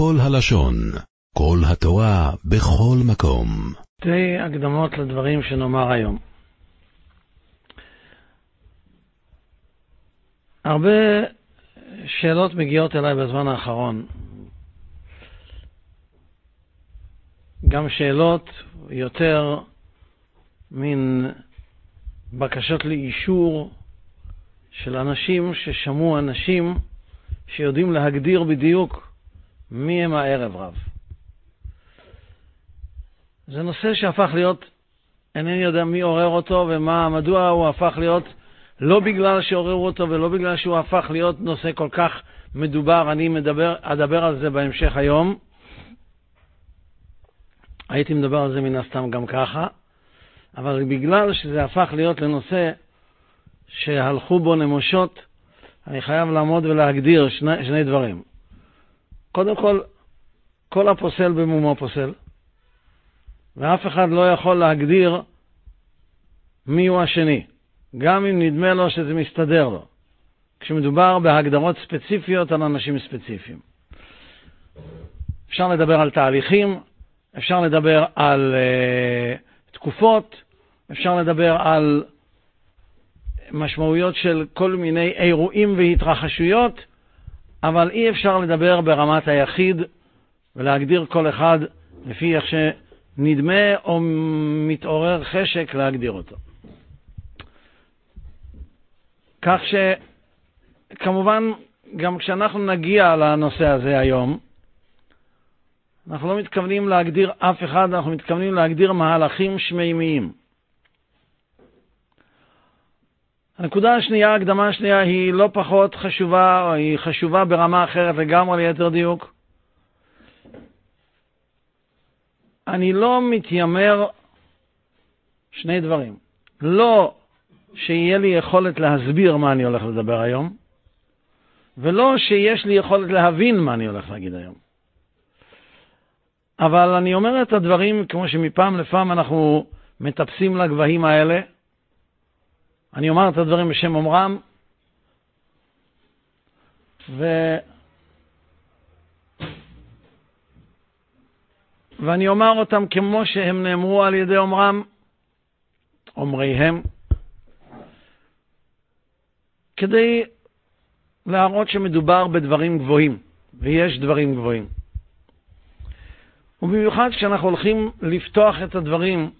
כל הלשון, כל התורה, בכל מקום. שתי הקדמות לדברים שנאמר היום. הרבה שאלות מגיעות אליי בזמן האחרון. גם שאלות יותר מין בקשות לאישור של אנשים ששמעו אנשים שיודעים להגדיר בדיוק מי הם הערב רב. זה נושא שהפך להיות, אינני יודע מי עורר אותו ומה, מדוע הוא הפך להיות, לא בגלל שעוררו אותו ולא בגלל שהוא הפך להיות נושא כל כך מדובר, אני מדבר, אדבר על זה בהמשך היום. הייתי מדבר על זה מן הסתם גם ככה, אבל בגלל שזה הפך להיות לנושא שהלכו בו נמושות, אני חייב לעמוד ולהגדיר שני, שני דברים. קודם כל, כל הפוסל במומו פוסל, ואף אחד לא יכול להגדיר מיהו השני, גם אם נדמה לו שזה מסתדר לו, כשמדובר בהגדרות ספציפיות על אנשים ספציפיים. אפשר לדבר על תהליכים, אפשר לדבר על uh, תקופות, אפשר לדבר על משמעויות של כל מיני אירועים והתרחשויות, אבל אי אפשר לדבר ברמת היחיד ולהגדיר כל אחד לפי איך שנדמה או מתעורר חשק להגדיר אותו. כך שכמובן, גם כשאנחנו נגיע לנושא הזה היום, אנחנו לא מתכוונים להגדיר אף אחד, אנחנו מתכוונים להגדיר מהלכים שמימיים. הנקודה השנייה, ההקדמה השנייה, היא לא פחות חשובה, או היא חשובה ברמה אחרת לגמרי, ליתר דיוק. אני לא מתיימר שני דברים. לא שיהיה לי יכולת להסביר מה אני הולך לדבר היום, ולא שיש לי יכולת להבין מה אני הולך להגיד היום. אבל אני אומר את הדברים כמו שמפעם לפעם אנחנו מטפסים לגבהים האלה, אני אומר את הדברים בשם אומרם, ו... ואני אומר אותם כמו שהם נאמרו על ידי אומרם, אומריהם, כדי להראות שמדובר בדברים גבוהים, ויש דברים גבוהים. ובמיוחד כשאנחנו הולכים לפתוח את הדברים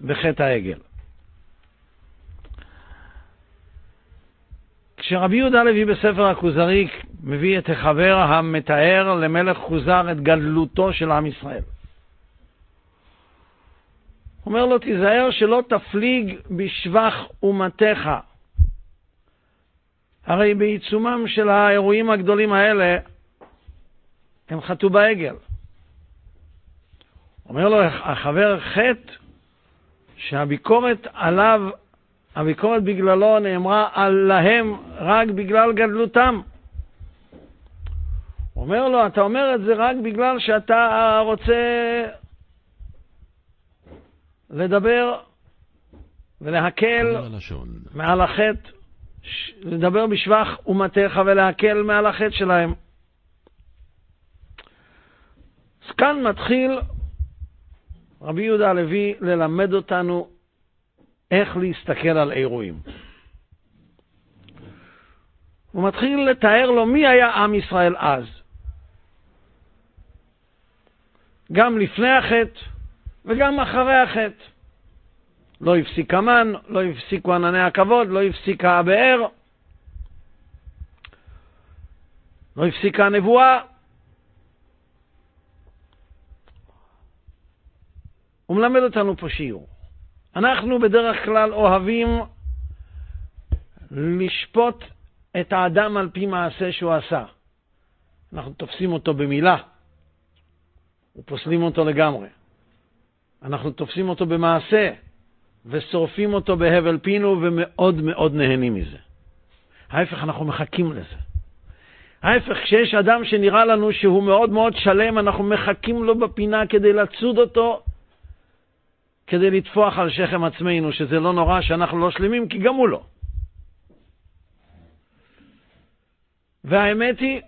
בחטא העגל. כשרבי יהודה לוי בספר הכוזרי מביא את החבר המתאר למלך חוזר את גדלותו של עם ישראל. אומר לו, תיזהר שלא תפליג בשבח אומתך. הרי בעיצומם של האירועים הגדולים האלה, הם חטאו בעגל. אומר לו החבר חטא שהביקורת עליו הביקורת בגללו נאמרה על להם רק בגלל גדלותם. הוא אומר לו, אתה אומר את זה רק בגלל שאתה רוצה לדבר ולהקל מעל החטא, לדבר בשבח אומתך ולהקל מעל החטא שלהם. אז כאן מתחיל רבי יהודה הלוי ללמד אותנו איך להסתכל על אירועים. הוא מתחיל לתאר לו מי היה עם ישראל אז. גם לפני החטא וגם אחרי החטא. לא הפסיק המן, לא הפסיקו ענני הכבוד, לא הפסיקה הבאר, לא הפסיקה הנבואה. הוא מלמד אותנו פה שיעור. אנחנו בדרך כלל אוהבים לשפוט את האדם על פי מעשה שהוא עשה. אנחנו תופסים אותו במילה ופוסלים אותו לגמרי. אנחנו תופסים אותו במעשה ושורפים אותו בהבל פינו ומאוד מאוד נהנים מזה. ההפך, אנחנו מחכים לזה. ההפך, כשיש אדם שנראה לנו שהוא מאוד מאוד שלם, אנחנו מחכים לו בפינה כדי לצוד אותו כדי לטפוח על שכם עצמנו, שזה לא נורא שאנחנו לא שלמים, כי גם הוא לא. והאמת היא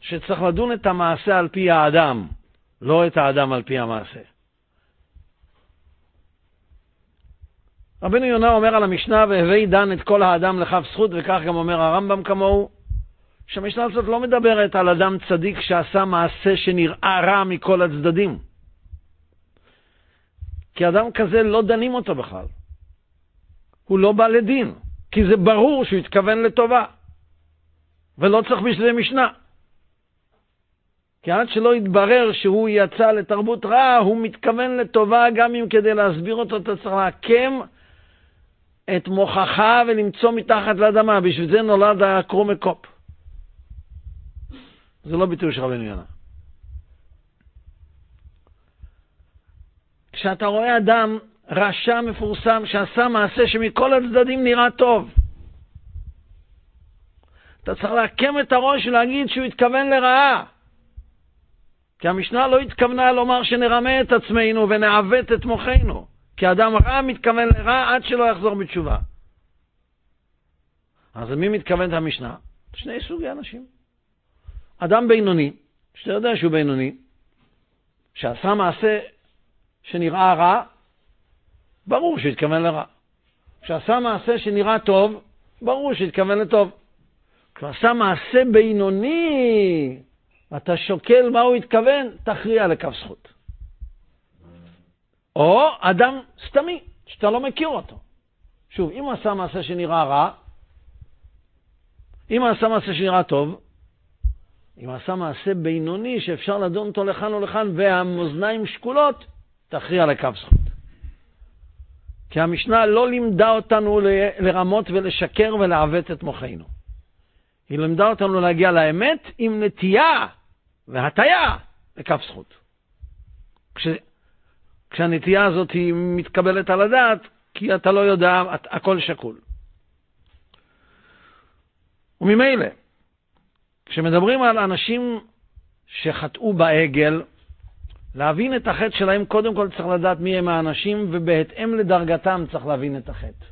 שצריך לדון את המעשה על פי האדם, לא את האדם על פי המעשה. רבנו יונה אומר על המשנה, והווי דן את כל האדם לכף זכות, וכך גם אומר הרמב"ם כמוהו, שהמשנה הזאת לא מדברת על אדם צדיק שעשה מעשה שנראה רע מכל הצדדים. כי אדם כזה לא דנים אותו בכלל. הוא לא בא לדין, כי זה ברור שהוא התכוון לטובה, ולא צריך בשביל זה משנה. כי עד שלא יתברר שהוא יצא לתרבות רעה, הוא מתכוון לטובה, גם אם כדי להסביר אותו אתה צריך לעקם את מוכחה ולמצוא מתחת לאדמה. בשביל זה נולד הקרומקופ. זה לא ביטוי של רבנו יונה. כשאתה רואה אדם רשע מפורסם שעשה מעשה שמכל הצדדים נראה טוב, אתה צריך לעקם את הראש ולהגיד שהוא התכוון לרעה. כי המשנה לא התכוונה לומר שנרמה את עצמנו ונעוות את מוחנו. כי אדם רע מתכוון לרע עד שלא יחזור בתשובה. אז למי מתכוונת המשנה? שני סוגי אנשים. אדם בינוני, שאתה יודע שהוא בינוני, שעשה מעשה שנראה רע, ברור שהתכוון לרע. כשעשה מעשה שנראה טוב, ברור שהתכוון לטוב. כשעשה מעשה בינוני, אתה שוקל מה הוא התכוון, תכריע לכף זכות. או אדם סתמי, שאתה לא מכיר אותו. שוב, אם הוא עשה מעשה שנראה רע, אם הוא עשה מעשה שנראה טוב, אם הוא עשה מעשה בינוני שאפשר לדון אותו לכאן או לכאן והמאזניים שקולות, תכריע לכף זכות. כי המשנה לא לימדה אותנו לרמות ולשקר ולעוות את מוחנו. היא לימדה אותנו להגיע לאמת עם נטייה והטיה לכף זכות. כש, כשהנטייה הזאת היא מתקבלת על הדעת, כי אתה לא יודע, הכל שקול. וממילא, כשמדברים על אנשים שחטאו בעגל, להבין את החטא שלהם, קודם כל צריך לדעת מי הם האנשים, ובהתאם לדרגתם צריך להבין את החטא.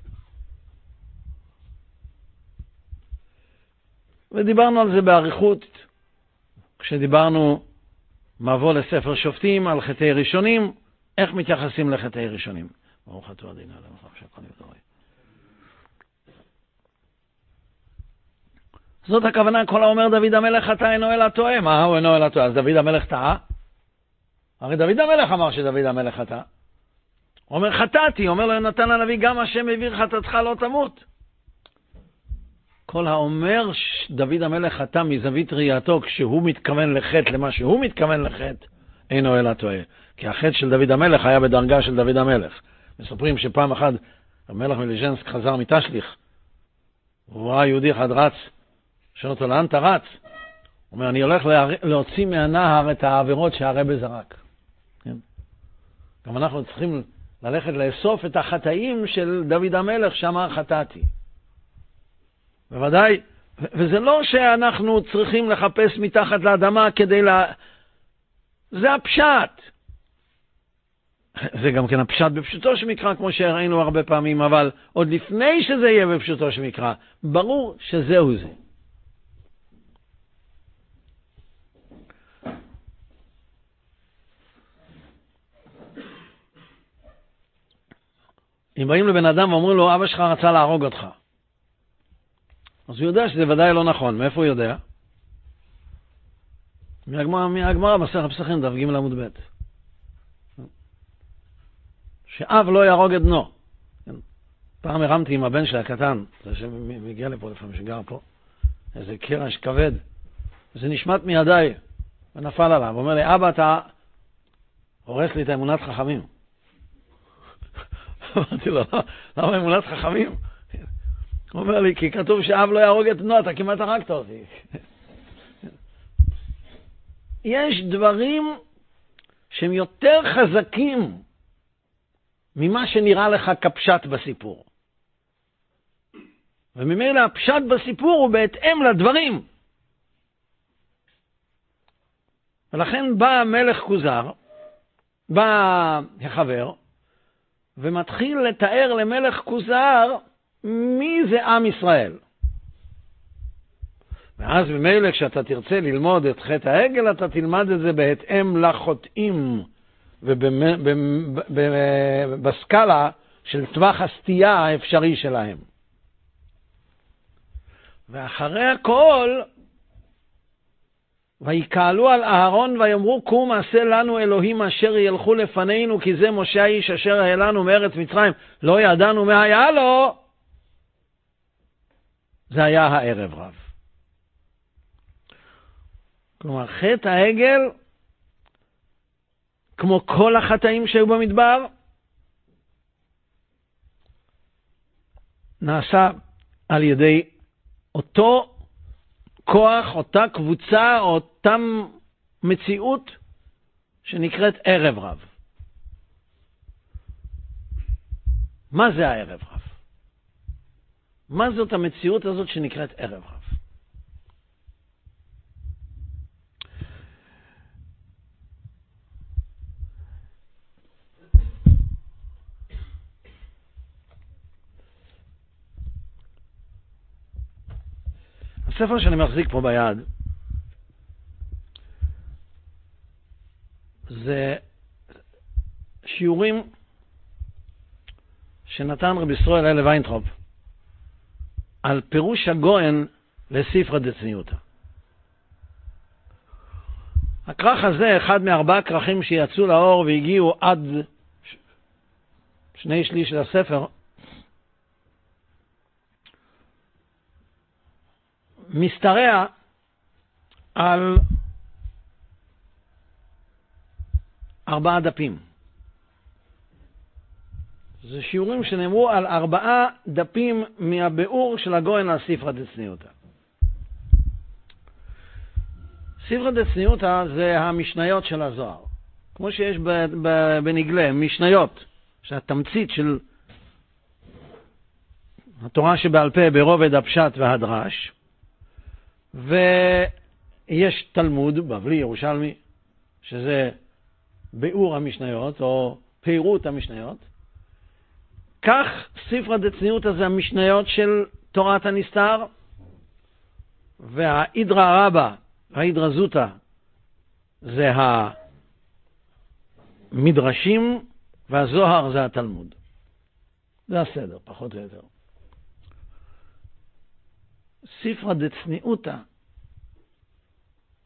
ודיברנו על זה באריכות, כשדיברנו מבוא לספר שופטים על חטאי ראשונים, איך מתייחסים לחטאי ראשונים. ברוך אתה אדינו אלוהים שהכל יבדורי. זאת הכוונה, כל האומר דוד המלך חטא אינו אלא טועה. מה הוא אינו אלא טועה? אז דוד המלך טעה? הרי דוד המלך אמר שדוד המלך חטא. אומר חטאתי, אומר לו יונתן הנביא, גם השם העביר חטאתך לא תמות. כל האומר דוד המלך חטא מזווית ראייתו כשהוא מתכוון לחטא למה שהוא מתכוון לחטא, אינו אלא טועה. כי החטא של דוד המלך היה בדרגה של דוד המלך. מספרים שפעם אחת המלך מליז'נסק חזר מתשליך, הוא ראה יהודי אחד רץ, שואל אותו, לאן אתה רץ? הוא אומר, אני הולך להוציא מהנהר את העבירות שהרבה זרק. גם אנחנו צריכים ללכת לאסוף את החטאים של דוד המלך שאמר חטאתי. בוודאי, וזה לא שאנחנו צריכים לחפש מתחת לאדמה כדי ל... לה... זה הפשט. זה גם כן הפשט בפשוטו של מקרא, כמו שראינו הרבה פעמים, אבל עוד לפני שזה יהיה בפשוטו של מקרא, ברור שזהו זה. אם באים לבן אדם ואומרים לו, אבא שלך רצה להרוג אותך, אז הוא יודע שזה ודאי לא נכון. מאיפה הוא יודע? מהגמרא מסכת פסחים, דף ג' עמוד ב'. שאב לא יהרוג את בנו. פעם הרמתי עם הבן שלי הקטן, זה שמגיע לפה לפעמים, שגר פה, איזה קרש כבד, זה נשמט מידיי ונפל עליו. הוא אומר לי, אבא, אתה הורס לי את האמונת חכמים. אמרתי לו, למה אמונת חכמים? הוא אומר לי, כי כתוב שאב לא יהרוג את בנו, אתה כמעט הרגת אותי. יש דברים שהם יותר חזקים ממה שנראה לך כפשט בסיפור. וממילא הפשט בסיפור הוא בהתאם לדברים. ולכן בא המלך כוזר, בא החבר, ומתחיל לתאר למלך כוזר מי זה עם ישראל. ואז ממילא כשאתה תרצה ללמוד את חטא העגל, אתה תלמד את זה בהתאם לחוטאים ובסקאלה של טווח הסטייה האפשרי שלהם. ואחרי הכל, ויקהלו על אהרון ויאמרו קום עשה לנו אלוהים אשר ילכו לפנינו כי זה משה האיש אשר העלנו מארץ מצרים לא ידענו מה היה לו זה היה הערב רב. כלומר חטא העגל כמו כל החטאים שהיו במדבר נעשה על ידי אותו כוח, אותה קבוצה, אותם מציאות שנקראת ערב רב. מה זה הערב רב? מה זאת המציאות הזאת שנקראת ערב רב? הספר שאני מחזיק פה ביד זה שיעורים שנתן רבי ישראל אליה ויינטרוב על פירוש הגאון לספרא דצניעותא. הכרך הזה, אחד מארבעה כרכים שיצאו לאור והגיעו עד שני שליש של הספר, משתרע על ארבעה דפים. זה שיעורים שנאמרו על ארבעה דפים מהביאור של הגויין על ספרא דצניותא. ספרא דצניותא זה המשניות של הזוהר. כמו שיש בנגלה, משניות, שהתמצית של התורה שבעל פה ברובד הפשט והדרש, ויש תלמוד, בבלי, ירושלמי, שזה ביאור המשניות, או פירוט המשניות. כך ספרא דצניותא זה המשניות של תורת הנסתר, והאידרא רבא, האידרא זוטא, זה המדרשים, והזוהר זה התלמוד. זה הסדר, פחות או יותר. ספרא דצניעותא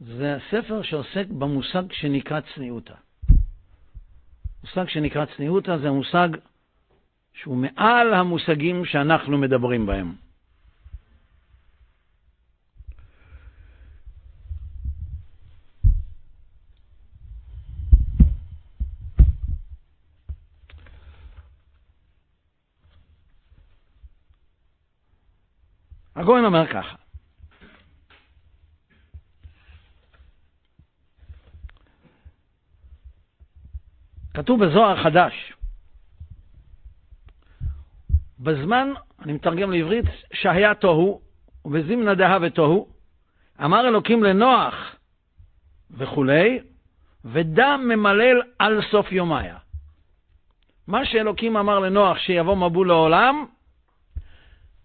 זה ספר שעוסק במושג שנקרא צניעותא. מושג שנקרא צניעותא זה מושג שהוא מעל המושגים שאנחנו מדברים בהם. הגויין אומר ככה, כתוב בזוהר חדש, בזמן, אני מתרגם לעברית, שהיה תוהו, ובזמנה דהה ותוהו, אמר אלוקים לנוח וכולי, ודם ממלל על סוף יומיה. מה שאלוקים אמר לנוח שיבוא מבול לעולם,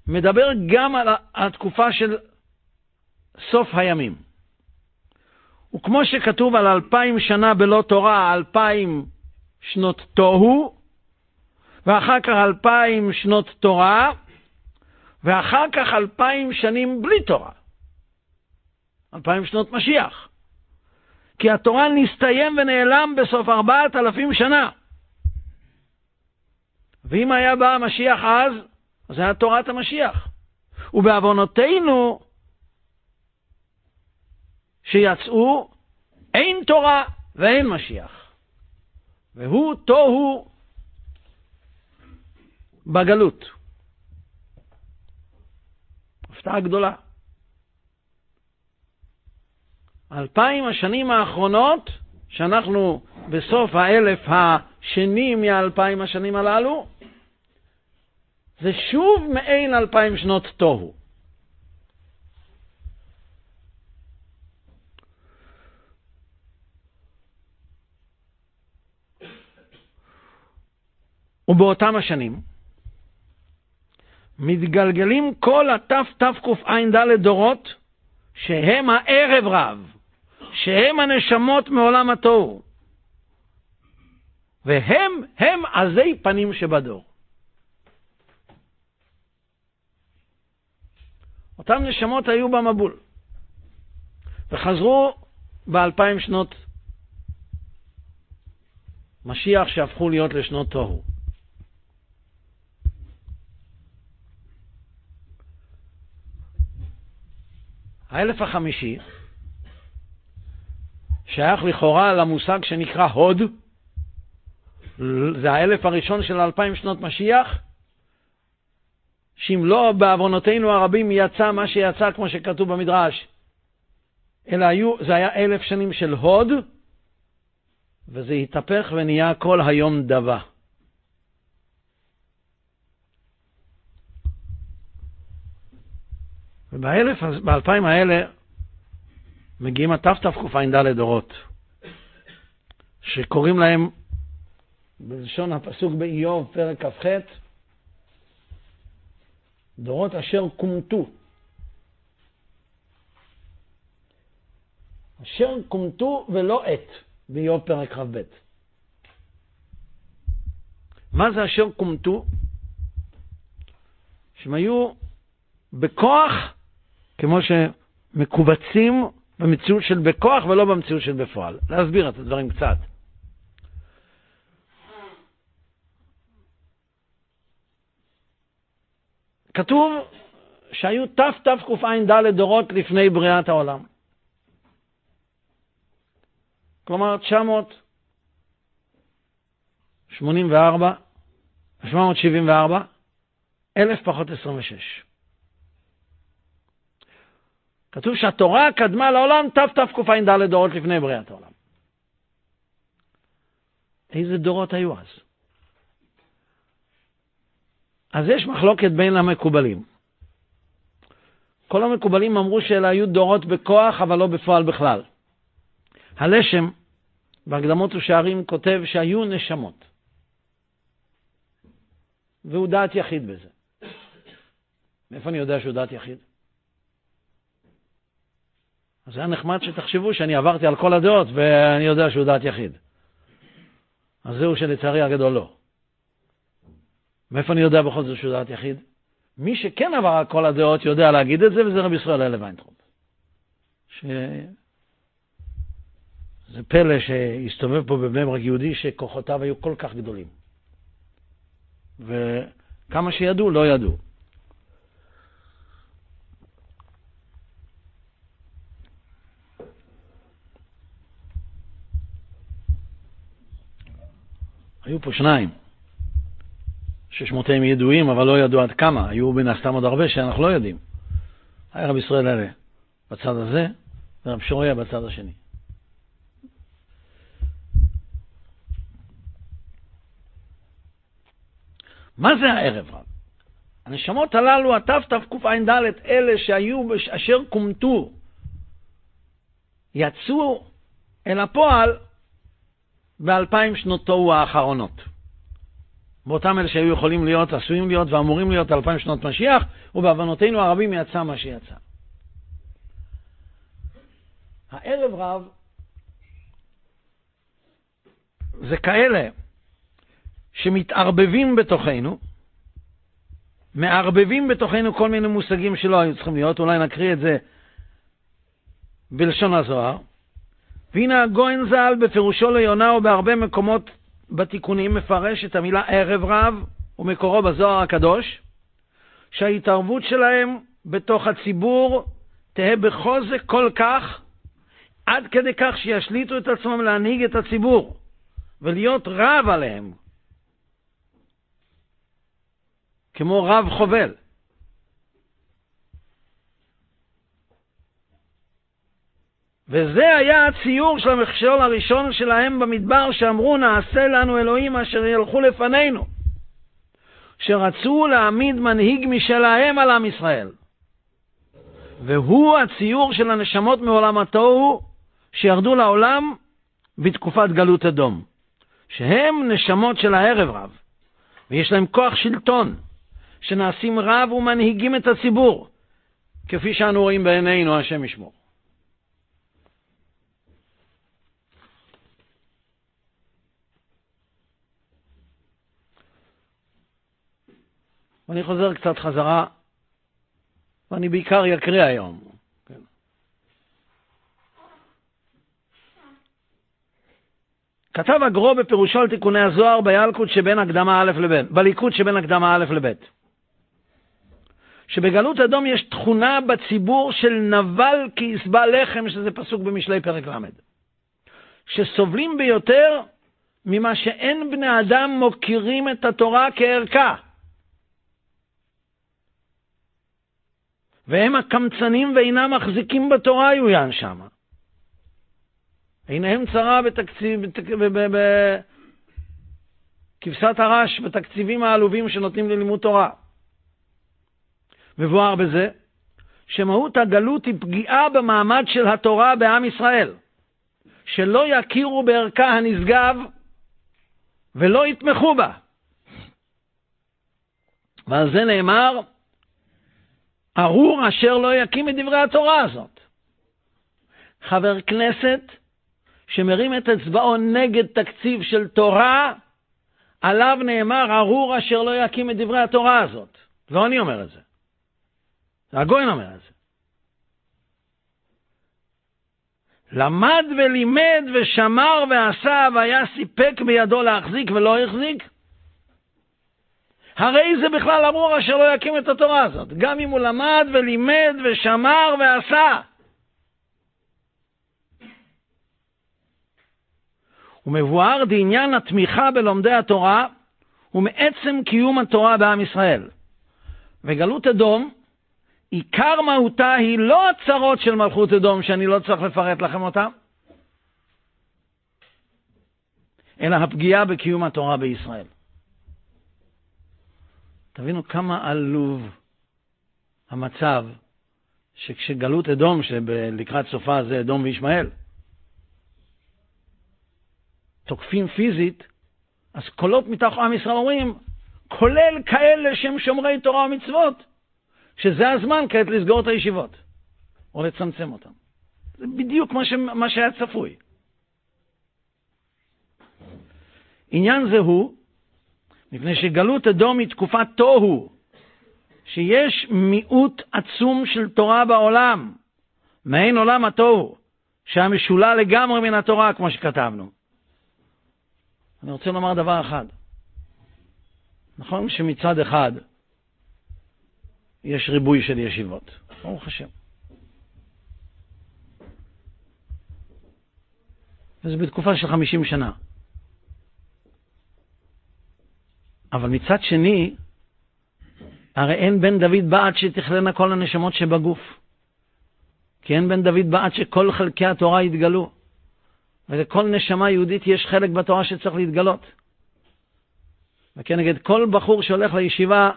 מדבר גם על התקופה של סוף הימים. וכמו שכתוב על אלפיים שנה בלא תורה, אלפיים שנות תוהו, ואחר כך אלפיים שנות תורה, ואחר כך אלפיים שנים בלי תורה. אלפיים שנות משיח. כי התורה נסתיים ונעלם בסוף ארבעת אלפים שנה. ואם היה בא המשיח אז, זה היה תורת המשיח. ובעוונותינו שיצאו, אין תורה ואין משיח. והוא תוהו בגלות. הפתעה גדולה. אלפיים השנים האחרונות, שאנחנו בסוף האלף השני מאלפיים השנים הללו, זה שוב מעין אלפיים שנות תוהו. ובאותם השנים מתגלגלים כל התתקע"ד דורות שהם הערב רב, שהם הנשמות מעולם התוהו, והם הם עזי פנים שבדור. אותם נשמות היו במבול, וחזרו באלפיים שנות משיח שהפכו להיות לשנות תוהו. האלף החמישי שייך לכאורה למושג שנקרא הוד, זה האלף הראשון של אלפיים שנות משיח, שאם לא בעוונותינו הרבים יצא מה שיצא, כמו שכתוב במדרש, אלא היו, זה היה אלף שנים של הוד, וזה התהפך ונהיה כל היום דבה. ובאלף, באלפיים האלה מגיעים התתקע"ד דורות, שקוראים להם, בלשון הפסוק באיוב, פרק כ"ח, דורות אשר כומתו. אשר כומתו ולא עת, באיוב פרק כ"ב. מה זה אשר כומתו? שהם היו בכוח, כמו שמקובצים במציאות של בכוח ולא במציאות של בפועל. להסביר את הדברים קצת. כתוב שהיו תתקע"ד דורות לפני בריאת העולם. כלומר 984, 774, 1,000 פחות 26. כתוב שהתורה קדמה לעולם תתקע"ד דורות לפני בריאת העולם. איזה דורות היו אז? אז יש מחלוקת בין המקובלים. כל המקובלים אמרו שאלה היו דורות בכוח, אבל לא בפועל בכלל. הלשם, בהקדמות ושערים, כותב שהיו נשמות. והוא דעת יחיד בזה. מאיפה אני יודע שהוא דעת יחיד? אז היה נחמד שתחשבו שאני עברתי על כל הדעות ואני יודע שהוא דעת יחיד. אז זהו שלצערי הגדול לא. מאיפה אני יודע בכל זאת שהוא דעת יחיד? מי שכן עבר על כל הדעות יודע להגיד את זה, וזה רבי ישראל אליה ויינטרוב. ש... זה פלא שהסתובב פה בבני ברק יהודי שכוחותיו היו כל כך גדולים. וכמה שידעו, לא ידעו. היו פה שניים, ששמותיהם ידועים, אבל לא ידעו עד כמה. היו מן הסתם עוד הרבה שאנחנו לא יודעים. היה רב ישראל אלה בצד הזה, ורב שוריה בצד השני. מה זה הערב רב? הנשמות הללו, התתקע"ד, אלה שהיו, אשר כומתו, יצאו אל הפועל באלפיים שנותו האחרונות. באותם אלה שהיו יכולים להיות, עשויים להיות ואמורים להיות אלפיים שנות משיח, ובהבנותינו הרבים יצא מה שיצא. הערב רב זה כאלה שמתערבבים בתוכנו, מערבבים בתוכנו כל מיני מושגים שלא היו צריכים להיות, אולי נקריא את זה בלשון הזוהר. והנה הגויין ז"ל בפירושו ליונה ובהרבה מקומות בתיקונים מפרש את המילה ערב רב ומקורו בזוהר הקדוש, שההתערבות שלהם בתוך הציבור תהא בחוזק כל כך, עד כדי כך שישליטו את עצמם להנהיג את הציבור ולהיות רב עליהם, כמו רב חובל. וזה היה הציור של המכשול הראשון שלהם במדבר, שאמרו נעשה לנו אלוהים אשר ילכו לפנינו, שרצו להעמיד מנהיג משלהם על עם ישראל. והוא הציור של הנשמות מעולם התוהו שירדו לעולם בתקופת גלות אדום, שהם נשמות של הערב רב, ויש להם כוח שלטון, שנעשים רב ומנהיגים את הציבור, כפי שאנו רואים בעינינו, השם ישמור. ואני חוזר קצת חזרה, ואני בעיקר יקריא היום. כן. כתב הגרו בפירושו על תיקוני הזוהר בילקוט שבין הקדמה א' לב', בליקוד שבין הקדמה א' לב'. שבגלות אדום יש תכונה בציבור של נבל כי יסבע לחם, שזה פסוק במשלי פרק ל', שסובלים ביותר ממה שאין בני אדם מוקירים את התורה כערכה. והם הקמצנים ואינם מחזיקים בתורה יוין שמה. עיניהם צרה בתקציב, בכבשת הרש, בתקציבים העלובים שנותנים ללימוד תורה. מבואר בזה שמהות הגלות היא פגיעה במעמד של התורה בעם ישראל, שלא יכירו בערכה הנשגב ולא יתמכו בה. ועל זה נאמר, ארור אשר לא יקים את דברי התורה הזאת. חבר כנסת שמרים את אצבעו נגד תקציב של תורה, עליו נאמר, ארור אשר לא יקים את דברי התורה הזאת. לא אני אומר את זה. הגויין אומר את זה. למד ולימד ושמר ועשה והיה סיפק בידו להחזיק ולא החזיק? הרי זה בכלל אמור אשר לא יקים את התורה הזאת, גם אם הוא למד ולימד ושמר ועשה. ומבואר דעניין התמיכה בלומדי התורה ומעצם קיום התורה בעם ישראל. וגלות אדום עיקר מהותה היא לא הצרות של מלכות אדום, שאני לא צריך לפרט לכם אותה, אלא הפגיעה בקיום התורה בישראל. תבינו כמה עלוב המצב שכשגלות אדום, שלקראת סופה זה אדום וישמעאל, תוקפים פיזית, אז קולות מתוך עם ישראל אומרים, כולל כאלה שהם שומרי תורה ומצוות, שזה הזמן כעת לסגור את הישיבות, או לצמצם אותן. זה בדיוק מה, ש... מה שהיה צפוי. עניין זה הוא, מפני שגלות אדום היא תקופת תוהו, שיש מיעוט עצום של תורה בעולם, מעין עולם התוהו, שהיה משולל לגמרי מן התורה, כמו שכתבנו. אני רוצה לומר דבר אחד. נכון שמצד אחד יש ריבוי של ישיבות, ברוך השם. וזה בתקופה של 50 שנה. אבל מצד שני, הרי אין בן דוד בעד שתכלנה כל הנשמות שבגוף. כי אין בן דוד בעד שכל חלקי התורה יתגלו. ולכל נשמה יהודית יש חלק בתורה שצריך להתגלות. וכנגד כל בחור שהולך לישיבה,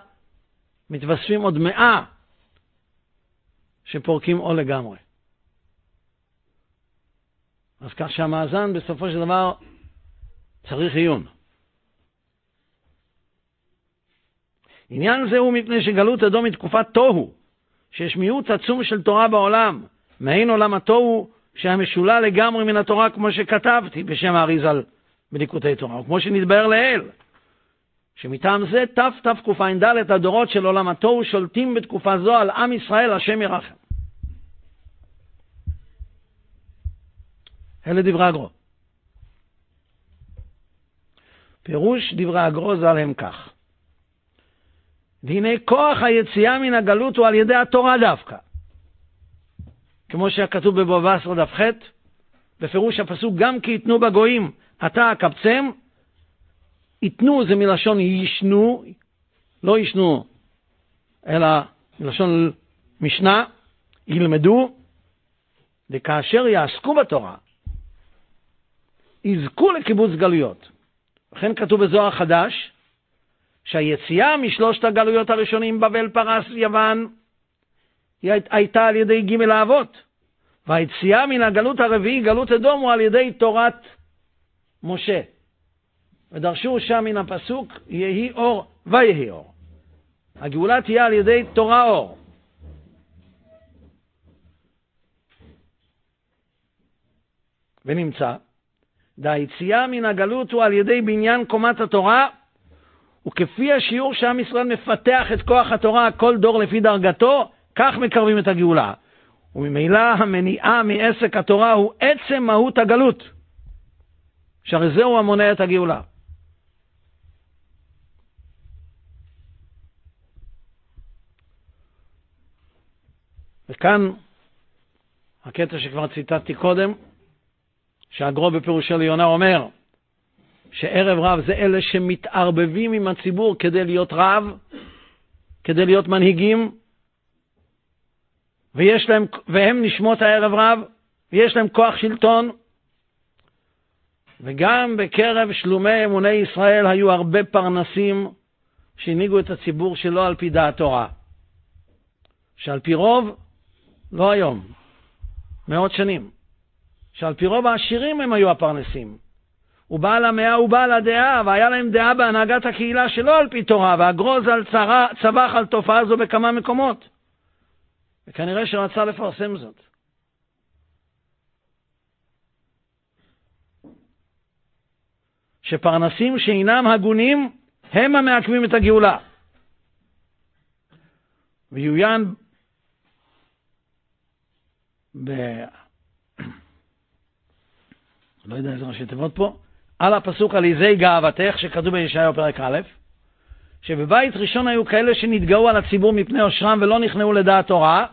מתווספים עוד מאה שפורקים עול לגמרי. אז כך שהמאזן בסופו של דבר צריך עיון. עניין זה הוא מפני שגלות אדום היא תקופת תוהו, שיש מיעוט עצום של תורה בעולם, מעין עולם התוהו שהיה משולל לגמרי מן התורה, כמו שכתבתי בשם האריזל בליקוטי תורה, וכמו שנתבהר לעיל, שמטעם זה תתקע"ד הדורות של עולם התוהו שולטים בתקופה זו על עם ישראל, השם ירחם. אלה דברי הגרו. פירוש דברי הגרו ז"ל הם כך: והנה כוח היציאה מן הגלות הוא על ידי התורה דווקא. כמו שכתוב בבבא בתרא דף ח', בפירוש הפסוק, גם כי יתנו בגויים, אתה אקבצם, יתנו זה מלשון ישנו, לא ישנו, אלא מלשון משנה, ילמדו, וכאשר יעסקו בתורה, יזכו לקיבוץ גלויות. לכן כתוב בזוהר חדש, שהיציאה משלושת הגלויות הראשונים, בבל, פרס, יוון, הייתה על ידי ג' האבות, והיציאה מן הגלות הרביעי, גלות אדום, הוא על ידי תורת משה. ודרשו שם מן הפסוק, יהי אור ויהי אור. הגאולה תהיה על ידי תורה אור. ונמצא, דהיציאה מן הגלות הוא על ידי בניין קומת התורה וכפי השיעור שעם ישראל מפתח את כוח התורה, כל דור לפי דרגתו, כך מקרבים את הגאולה. וממילא המניעה מעסק התורה הוא עצם מהות הגלות, שהרי זהו המונע את הגאולה. וכאן הקטע שכבר ציטטתי קודם, שהגרו בפירושו ליונה אומר שערב רב זה אלה שמתערבבים עם הציבור כדי להיות רב, כדי להיות מנהיגים, ויש להם, והם נשמות הערב רב, ויש להם כוח שלטון, וגם בקרב שלומי אמוני ישראל היו הרבה פרנסים שהנהיגו את הציבור שלא על פי דעת תורה, שעל פי רוב, לא היום, מאות שנים, שעל פי רוב העשירים הם היו הפרנסים. ובעל המאה ובעל הדעה, והיה להם דעה בהנהגת הקהילה שלא על פי תורה, והגרוז על צרה, צבח על תופעה זו בכמה מקומות. וכנראה שרצה לפרסם זאת. שפרנסים שאינם הגונים הם המעכבים את הגאולה. ויוין ב... לא יודע איזה ראשי תיבות פה, על הפסוק על עזי גאוותך שכתוב בישעיהו פרק א', שבבית ראשון היו כאלה שנתגאו על הציבור מפני עושרם ולא נכנעו לדעת תורה,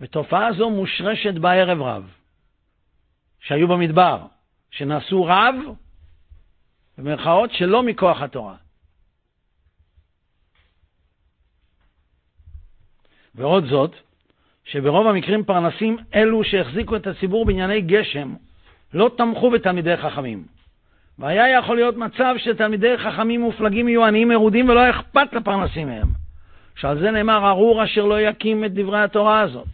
ותופעה זו מושרשת בערב רב, שהיו במדבר, שנעשו רב, במרכאות, שלא מכוח התורה. ועוד זאת, שברוב המקרים פרנסים אלו שהחזיקו את הציבור בענייני גשם, לא תמכו בתלמידי חכמים. והיה יכול להיות מצב שתלמידי חכמים מופלגים יהיו עניים מרודים ולא אכפת לפרנסים מהם. שעל זה נאמר, ארור אשר לא יקים את דברי התורה הזאת.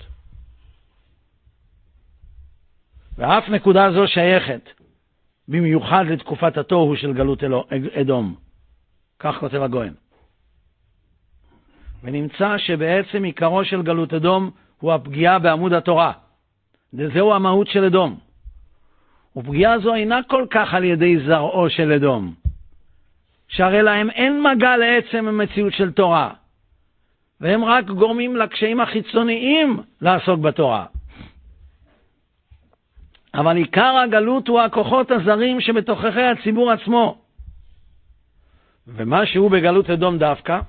ואף נקודה זו שייכת במיוחד לתקופת התוהו של גלות אדום. כך כותב הגויין. ונמצא שבעצם עיקרו של גלות אדום הוא הפגיעה בעמוד התורה. וזהו המהות של אדום. ופגיעה זו אינה כל כך על ידי זרעו של אדום, שהרי להם אין מגע לעצם המציאות של תורה, והם רק גורמים לקשיים החיצוניים לעסוק בתורה. אבל עיקר הגלות הוא הכוחות הזרים שבתוככי הציבור עצמו. ומה שהוא בגלות אדום דווקא,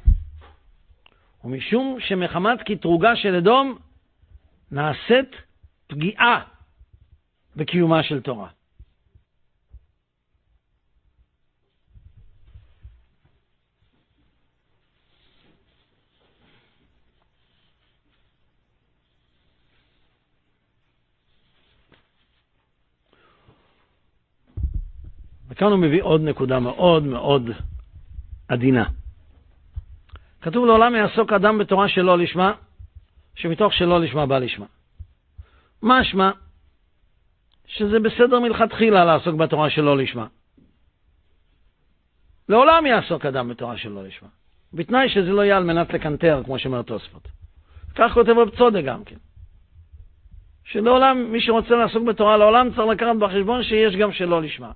ומשום שמחמת קטרוגה של אדום נעשית פגיעה בקיומה של תורה. וכאן הוא מביא עוד נקודה מאוד מאוד עדינה. כתוב לעולם יעסוק אדם בתורה שלא לשמה, שמתוך שלא לשמה בא לשמה. משמע שזה בסדר מלכתחילה לעסוק בתורה שלא לשמה. לעולם יעסוק אדם בתורה שלא לשמה, בתנאי שזה לא יהיה על מנת לקנטר, כמו שאומר תוספות. כך כותב רב צודק גם כן. שלעולם, מי שרוצה לעסוק בתורה לעולם צריך לקחת בחשבון שיש גם שלא לשמה.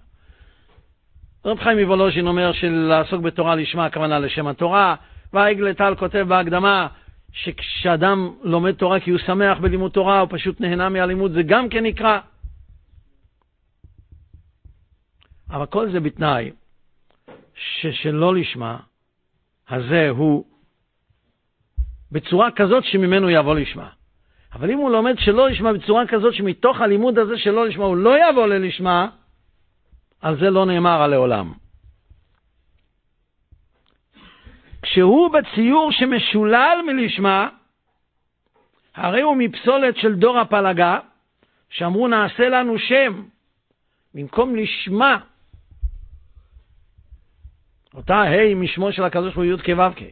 רב חיים מוולוז'ין אומר שלעסוק בתורה לשמה הכוונה לשם התורה, והעגל טל כותב בהקדמה שכשאדם לומד תורה כי הוא שמח בלימוד תורה, הוא פשוט נהנה מהלימוד, זה גם כן נקרא. אבל כל זה בתנאי ששלא לשמה, הזה הוא בצורה כזאת שממנו יבוא לשמה. אבל אם הוא לומד שלא לשמה בצורה כזאת שמתוך הלימוד הזה שלא לשמה הוא לא יבוא ללשמה, על זה לא נאמר הלעולם. כשהוא בציור שמשולל מלשמה, הרי הוא מפסולת של דור הפלגה, שאמרו נעשה לנו שם, במקום לשמה, אותה ה' משמו של הקדוש ברוך הוא י' כו'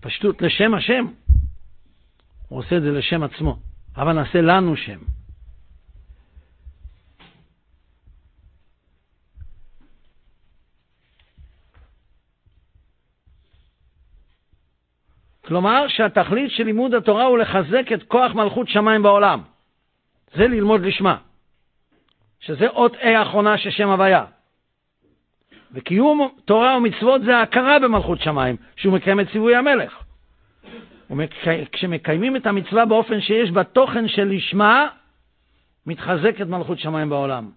פשטות לשם השם. הוא עושה את זה לשם עצמו, אבל נעשה לנו שם. כלומר שהתכלית של לימוד התורה הוא לחזק את כוח מלכות שמיים בעולם. זה ללמוד לשמה, שזה אות A האחרונה של שם הוויה. וקיום תורה ומצוות זה ההכרה במלכות שמיים, שהוא מקיים את ציווי המלך. וכשמקיימים את המצווה באופן שיש בה תוכן של לשמה, מתחזקת מלכות שמיים בעולם.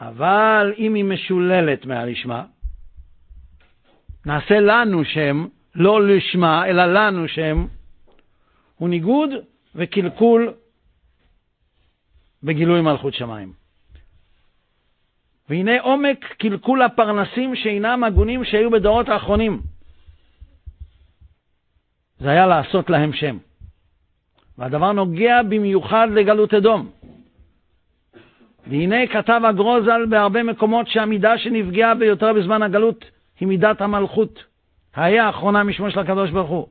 אבל אם היא משוללת מהלשמה, נעשה לנו שם, לא לשמה, אלא לנו שם, הוא ניגוד וקלקול בגילוי מלכות שמיים. והנה עומק קלקול הפרנסים שאינם הגונים שהיו בדורות האחרונים. זה היה לעשות להם שם. והדבר נוגע במיוחד לגלות אדום. והנה כתב הגרוזל בהרבה מקומות שהמידה שנפגעה ביותר בזמן הגלות היא מידת המלכות, היה האחרונה משמו של הקדוש ברוך הוא.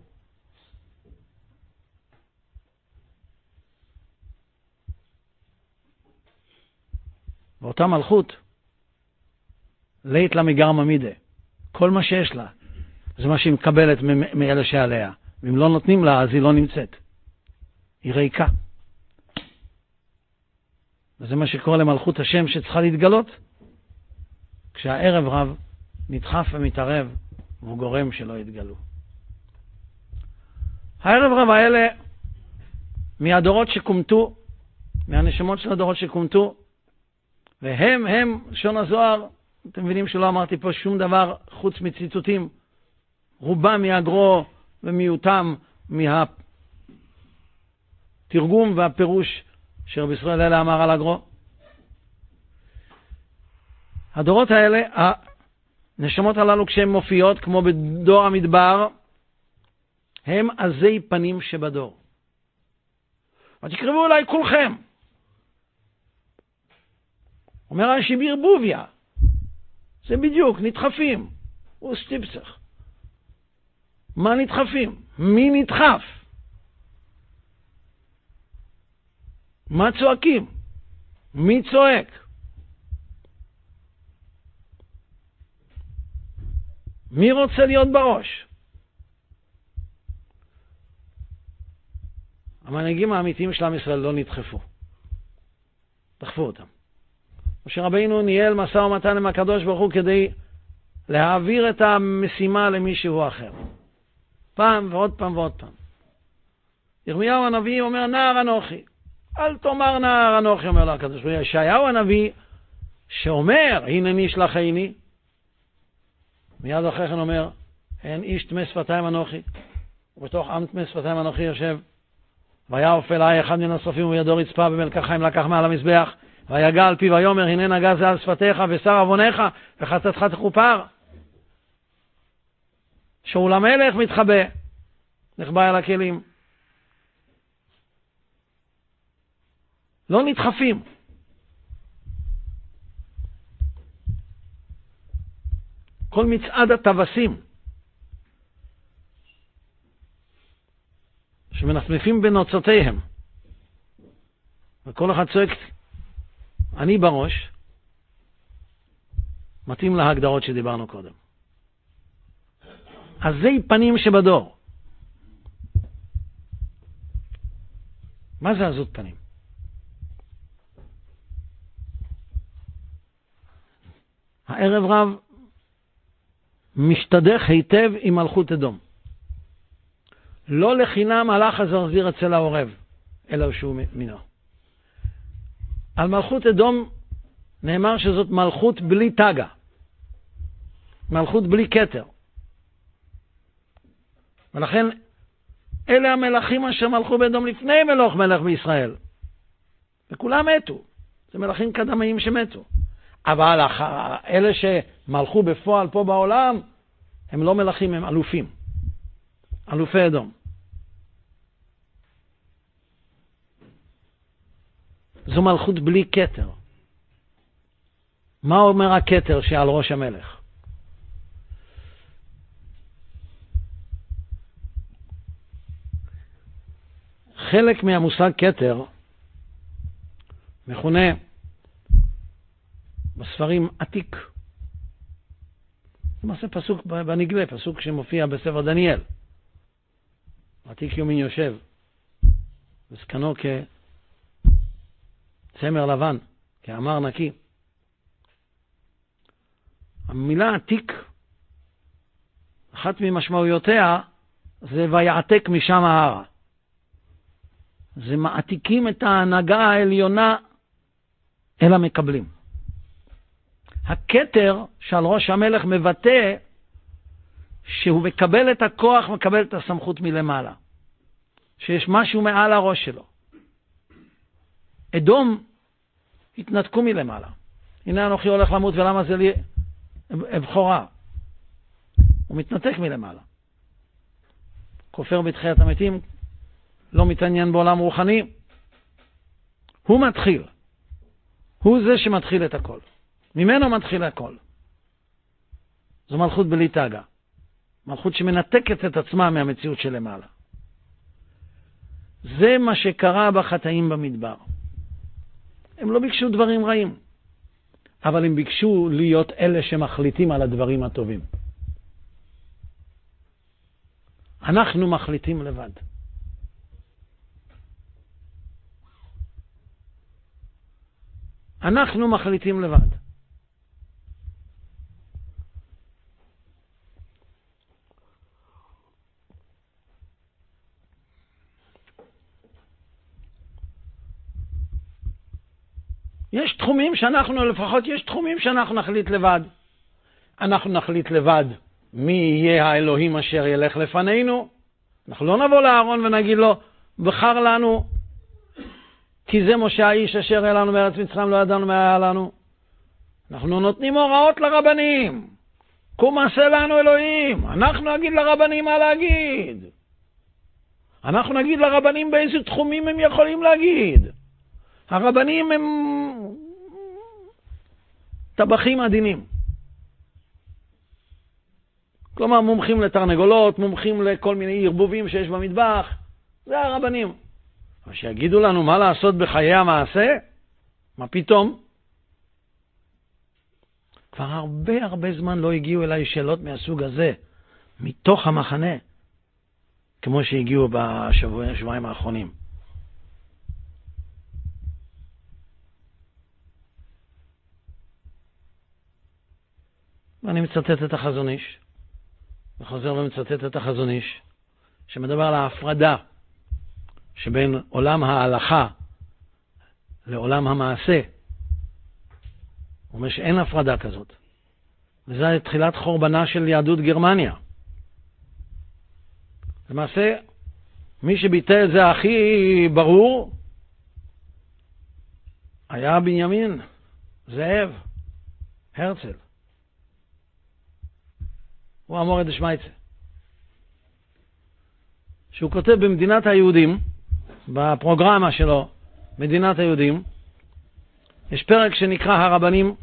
ואותה מלכות, לית לה מגרמא מידה. כל מה שיש לה, זה מה שהיא מקבלת מאלה שעליה. ואם לא נותנים לה, אז היא לא נמצאת. היא ריקה. וזה מה שקורה למלכות השם שצריכה להתגלות. כשהערב רב נדחף ומתערב, והוא גורם שלא יתגלו. הערב רב האלה, מהדורות שקומטו, מהנשמות של הדורות שקומטו, והם, הם, לשון הזוהר, אתם מבינים שלא אמרתי פה שום דבר חוץ מציטוטים, רובם מהגרו ומיעוטם מהתרגום והפירוש שרבי ישראל אלה אמר על הגרו. הדורות האלה, הנשמות הללו כשהן מופיעות, כמו בדור המדבר, הם עזי פנים שבדור. ותקרבו אליי כולכם. אומר רש"י בערבוביה, זה בדיוק, נדחפים, הוא סטיפסך. מה נדחפים? מי נדחף? מה צועקים? מי צועק? מי רוצה להיות בראש? המנהיגים האמיתיים של עם ישראל לא נדחפו. דחפו אותם. משה רבינו ניהל משא ומתן עם הקדוש ברוך הוא כדי להעביר את המשימה למישהו אחר. פעם ועוד פעם ועוד פעם. ירמיהו הנביא אומר, נער אנוכי. אל תאמר נער אנוכי, אומר לו הקדוש ברוך הוא. ישעיהו הנביא, שאומר, הנני שלחני, מיד אחרי כן אומר, אין איש טמא שפתיים אנוכי, ובתוך עם טמא שפתיים אנוכי יושב. ויעוף אלי אחד מן השרפים ובידו רצפה במלקחיים לקח מעל המזבח, ויגע על פיו ויאמר, הנה נגע זה על שפתיך ושר עוונך וחטאתך תכופר. שאול המלך מתחבא, נחבא אל הכלים. לא נדחפים. כל מצעד הטווסים שמנפנפים בנוצותיהם, וכל אחד צועק, אני בראש, מתאים להגדרות שדיברנו קודם. עזי פנים שבדור. מה זה עזות פנים? הערב רב משתדך היטב עם מלכות אדום. לא לחינם הלך הזרזיר אצל העורב, אלא שהוא מינו. על מלכות אדום נאמר שזאת מלכות בלי תגה, מלכות בלי כתר. ולכן אלה המלכים אשר מלכו באדום לפני מלוך מלך בישראל. וכולם מתו. זה מלכים קדמאים שמתו. אבל אלה שמלכו בפועל פה בעולם, הם לא מלכים, הם אלופים. אלופי אדום. זו מלכות בלי כתר. מה אומר הכתר שעל ראש המלך? חלק מהמושג כתר מכונה בספרים עתיק. למעשה פסוק בנגלה, פסוק שמופיע בספר דניאל. עתיק יומין יושב. וזקנו כצמר לבן, כאמר נקי. המילה עתיק, אחת ממשמעויותיה זה ויעתק משם ההרה. זה מעתיקים את ההנהגה העליונה אל המקבלים. הכתר שעל ראש המלך מבטא שהוא מקבל את הכוח, מקבל את הסמכות מלמעלה. שיש משהו מעל הראש שלו. אדום התנתקו מלמעלה. הנה אנוכי הולך למות ולמה זה לי בכורה. הוא מתנתק מלמעלה. כופר בתחיית המתים, לא מתעניין בעולם רוחני. הוא מתחיל. הוא זה שמתחיל את הכל. ממנו מתחיל הכל. זו מלכות בלי תגה. מלכות שמנתקת את עצמה מהמציאות שלמעלה. זה מה שקרה בחטאים במדבר. הם לא ביקשו דברים רעים, אבל הם ביקשו להיות אלה שמחליטים על הדברים הטובים. אנחנו מחליטים לבד. אנחנו מחליטים לבד. יש תחומים שאנחנו, לפחות יש תחומים שאנחנו נחליט לבד. אנחנו נחליט לבד מי יהיה האלוהים אשר ילך לפנינו. אנחנו לא נבוא לאהרון ונגיד לו, בחר לנו, כי זה משה האיש אשר היה לנו מארץ מצרים, לא ידענו מה היה לנו. אנחנו נותנים הוראות לרבנים. קום עשה לנו אלוהים. אנחנו נגיד לרבנים מה להגיד. אנחנו נגיד לרבנים באיזה תחומים הם יכולים להגיד. הרבנים הם טבחים עדינים. כלומר, מומחים לתרנגולות, מומחים לכל מיני ערבובים שיש במטבח, זה הרבנים. אבל שיגידו לנו מה לעשות בחיי המעשה, מה פתאום? כבר הרבה הרבה זמן לא הגיעו אליי שאלות מהסוג הזה, מתוך המחנה, כמו שהגיעו בשבועיים האחרונים. ואני מצטט את החזון איש, וחוזר ומצטט את החזון איש, שמדבר על ההפרדה שבין עולם ההלכה לעולם המעשה. הוא אומר שאין הפרדה כזאת. וזה תחילת חורבנה של יהדות גרמניה. למעשה, מי שביטא את זה הכי ברור היה בנימין, זאב, הרצל. הוא אמור את דשמייצה. שהוא כותב במדינת היהודים, בפרוגרמה שלו, מדינת היהודים, יש פרק שנקרא הרבנים,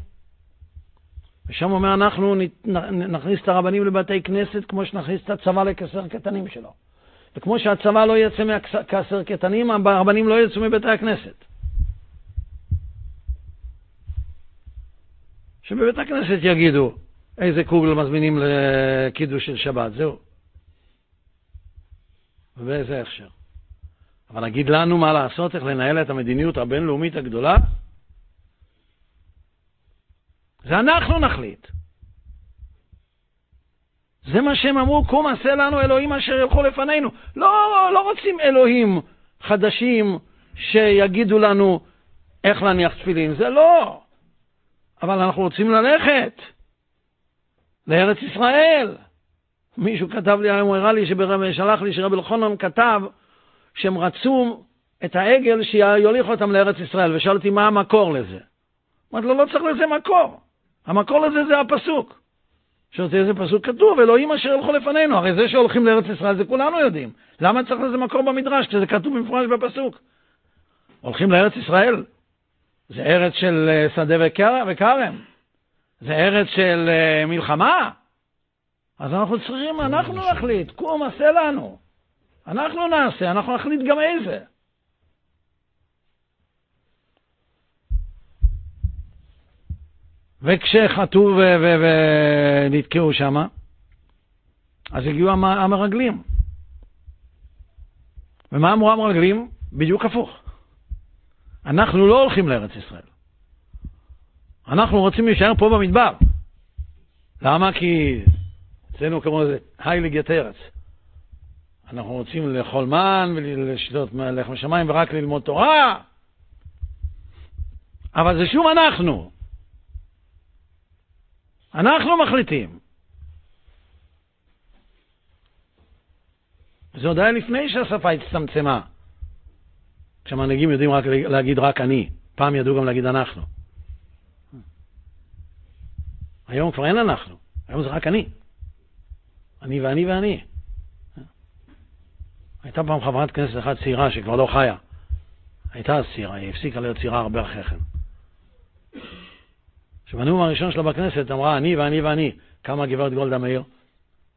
ושם אומר אנחנו נכניס את הרבנים לבתי כנסת כמו שנכניס את הצבא לכסר קטנים שלו. וכמו שהצבא לא יצא מכסר קטנים, הרבנים לא יצאו מבתי הכנסת. שבבית הכנסת יגידו, איזה קוגל מזמינים לקידוש של שבת, זהו. ובאיזה הכשר. אבל להגיד לנו מה לעשות, איך לנהל את המדיניות הבינלאומית הגדולה? זה אנחנו נחליט. זה מה שהם אמרו, קום עשה לנו אלוהים אשר ילכו לפנינו. לא, לא רוצים אלוהים חדשים שיגידו לנו איך להניח תפילין, זה לא. אבל אנחנו רוצים ללכת. לארץ ישראל. מישהו כתב לי הוא הראה לי, שלח לי שרבי אלחונן כתב שהם רצו את העגל שיוליכו אותם לארץ ישראל, ושאל אותי מה המקור לזה. אמרתי לו, לא צריך לזה מקור. המקור לזה זה הפסוק. שאלתי איזה פסוק כתוב, אלוהים אשר ילכו לפנינו. הרי זה שהולכים לארץ ישראל זה כולנו יודעים. למה צריך לזה מקור במדרש כשזה כתוב במפורש בפסוק? הולכים לארץ ישראל, זה ארץ של אה, שדה וכרם. זה ארץ של uh, מלחמה, אז אנחנו צריכים, אנחנו נחליט, קום עשה לנו. אנחנו נעשה, אנחנו נחליט גם איזה. וכשחטאו ונתקעו שם, אז הגיעו המרגלים. ומה אמרו המרגלים? בדיוק הפוך. אנחנו לא הולכים לארץ ישראל. אנחנו רוצים להישאר פה במדבר. למה? כי אצלנו כמו זה הייליג יתרץ. אנחנו רוצים לאכול מן ולשתות לחם שמיים ורק ללמוד תורה, אבל זה שוב אנחנו. אנחנו מחליטים. זה עוד היה לפני שהשפה הצטמצמה. כשהמנהיגים יודעים רק להגיד רק אני, פעם ידעו גם להגיד אנחנו. היום כבר אין אנחנו, היום זה רק אני. אני ואני ואני. הייתה פעם חברת כנסת אחת צעירה שכבר לא חיה. הייתה אז צעירה, היא הפסיקה להיות צעירה הרבה אחרי כן. שבנאום הראשון שלה בכנסת אמרה אני ואני ואני. קמה גברת גולדה מאיר,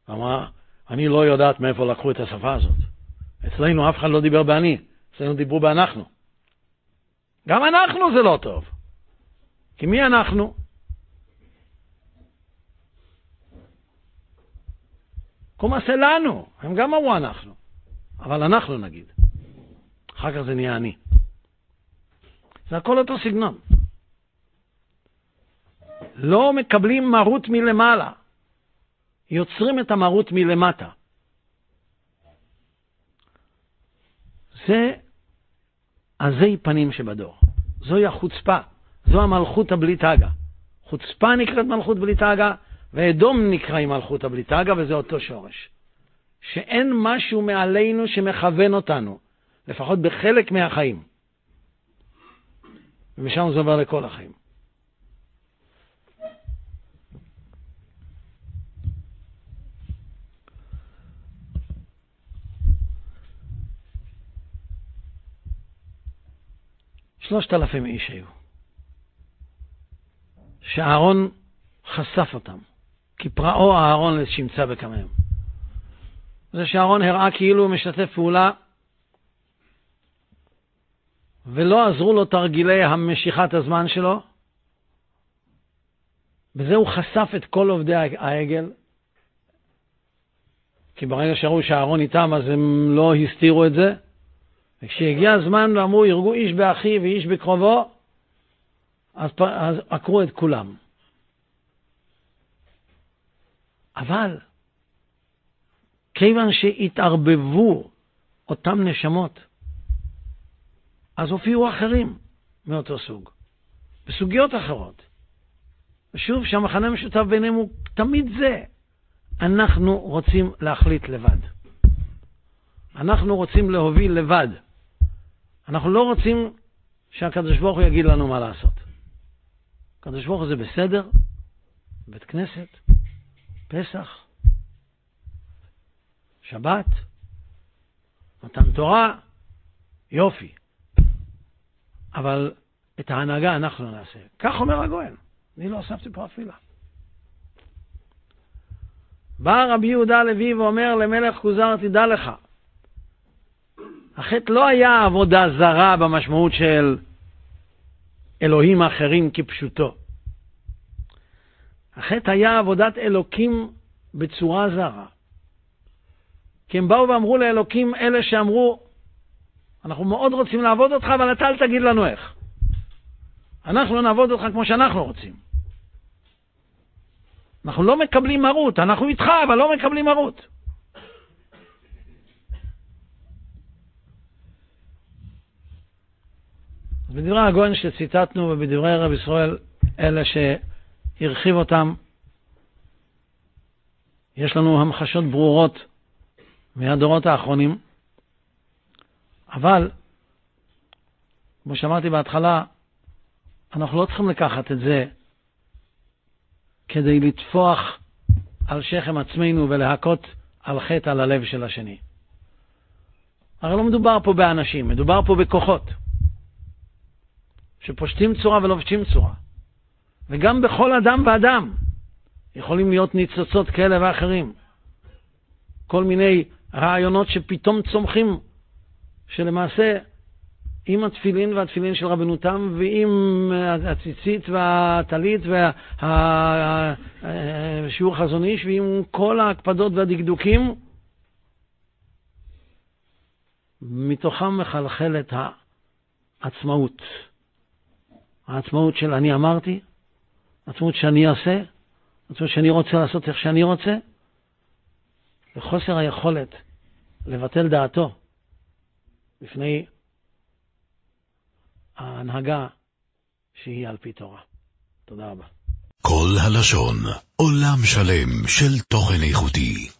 אמרה, אני לא יודעת מאיפה לקחו את השפה הזאת. אצלנו אף אחד לא דיבר באני, אצלנו דיברו באנחנו. גם אנחנו זה לא טוב. כי מי אנחנו? קום עשה לנו, הם גם אמרו אנחנו, אבל אנחנו נגיד. אחר כך זה נהיה אני. זה הכל אותו סגנון. לא מקבלים מרות מלמעלה, יוצרים את המרות מלמטה. זה עזי פנים שבדור. זוהי החוצפה, זו המלכות הבלי תגה. חוצפה נקראת מלכות בלי תגה, ואדום נקרא עם מלכות הבלי תגה, וזה אותו שורש. שאין משהו מעלינו שמכוון אותנו, לפחות בחלק מהחיים. ומשם זה עובר לכל החיים. שלושת אלפים איש היו, שאהרון חשף אותם, כי פרעו אהרון לשמצה בקמיהם. זה שאהרון הראה כאילו הוא משתף פעולה, ולא עזרו לו תרגילי המשיכת הזמן שלו, בזה הוא חשף את כל עובדי העגל, כי ברגע שראו שאהרון איתם אז הם לא הסתירו את זה, וכשהגיע הזמן ואמרו, ירגו איש באחיו ואיש בקרובו, אז, אז עקרו את כולם. אבל כיוון שהתערבבו אותם נשמות, אז הופיעו אחרים מאותו סוג, בסוגיות אחרות. ושוב, שהמחנה המשותף ביניהם הוא תמיד זה. אנחנו רוצים להחליט לבד. אנחנו רוצים להוביל לבד. אנחנו לא רוצים שהקדוש ברוך הוא יגיד לנו מה לעשות. הקדוש ברוך הוא זה בסדר, בית כנסת, פסח, שבת, מתן תורה, יופי. אבל את ההנהגה אנחנו נעשה. כך אומר הגויין, אני לא הוספתי פה אפילו. בא רבי יהודה הלוי ואומר למלך כוזר, תדע לך, החטא לא היה עבודה זרה במשמעות של אלוהים אחרים כפשוטו. החטא היה עבודת אלוקים בצורה זרה. כי הם באו ואמרו לאלוקים, אלה שאמרו, אנחנו מאוד רוצים לעבוד אותך, אבל אתה אל תגיד לנו איך. אנחנו נעבוד אותך כמו שאנחנו רוצים. אנחנו לא מקבלים מרות, אנחנו איתך, אבל לא מקבלים מרות. בדברי הגויין שציטטנו ובדברי רב ישראל, אלה שהרחיב אותם, יש לנו המחשות ברורות מהדורות האחרונים, אבל, כמו שאמרתי בהתחלה, אנחנו לא צריכים לקחת את זה כדי לטפוח על שכם עצמנו ולהכות על חטא על הלב של השני. הרי לא מדובר פה באנשים, מדובר פה בכוחות. שפושטים צורה ולובשים צורה. וגם בכל אדם ואדם יכולים להיות ניצוצות כאלה ואחרים. כל מיני רעיונות שפתאום צומחים, שלמעשה עם התפילין והתפילין של רבנותם ועם הציצית והטלית והשיעור חזון איש ועם כל ההקפדות והדקדוקים, מתוכם מחלחלת העצמאות. העצמאות של אני אמרתי, עצמאות שאני אעשה, עצמאות שאני רוצה לעשות איך שאני רוצה, וחוסר היכולת לבטל דעתו בפני ההנהגה שהיא על פי תורה. תודה רבה. כל הלשון, עולם שלם של תוכן איכותי.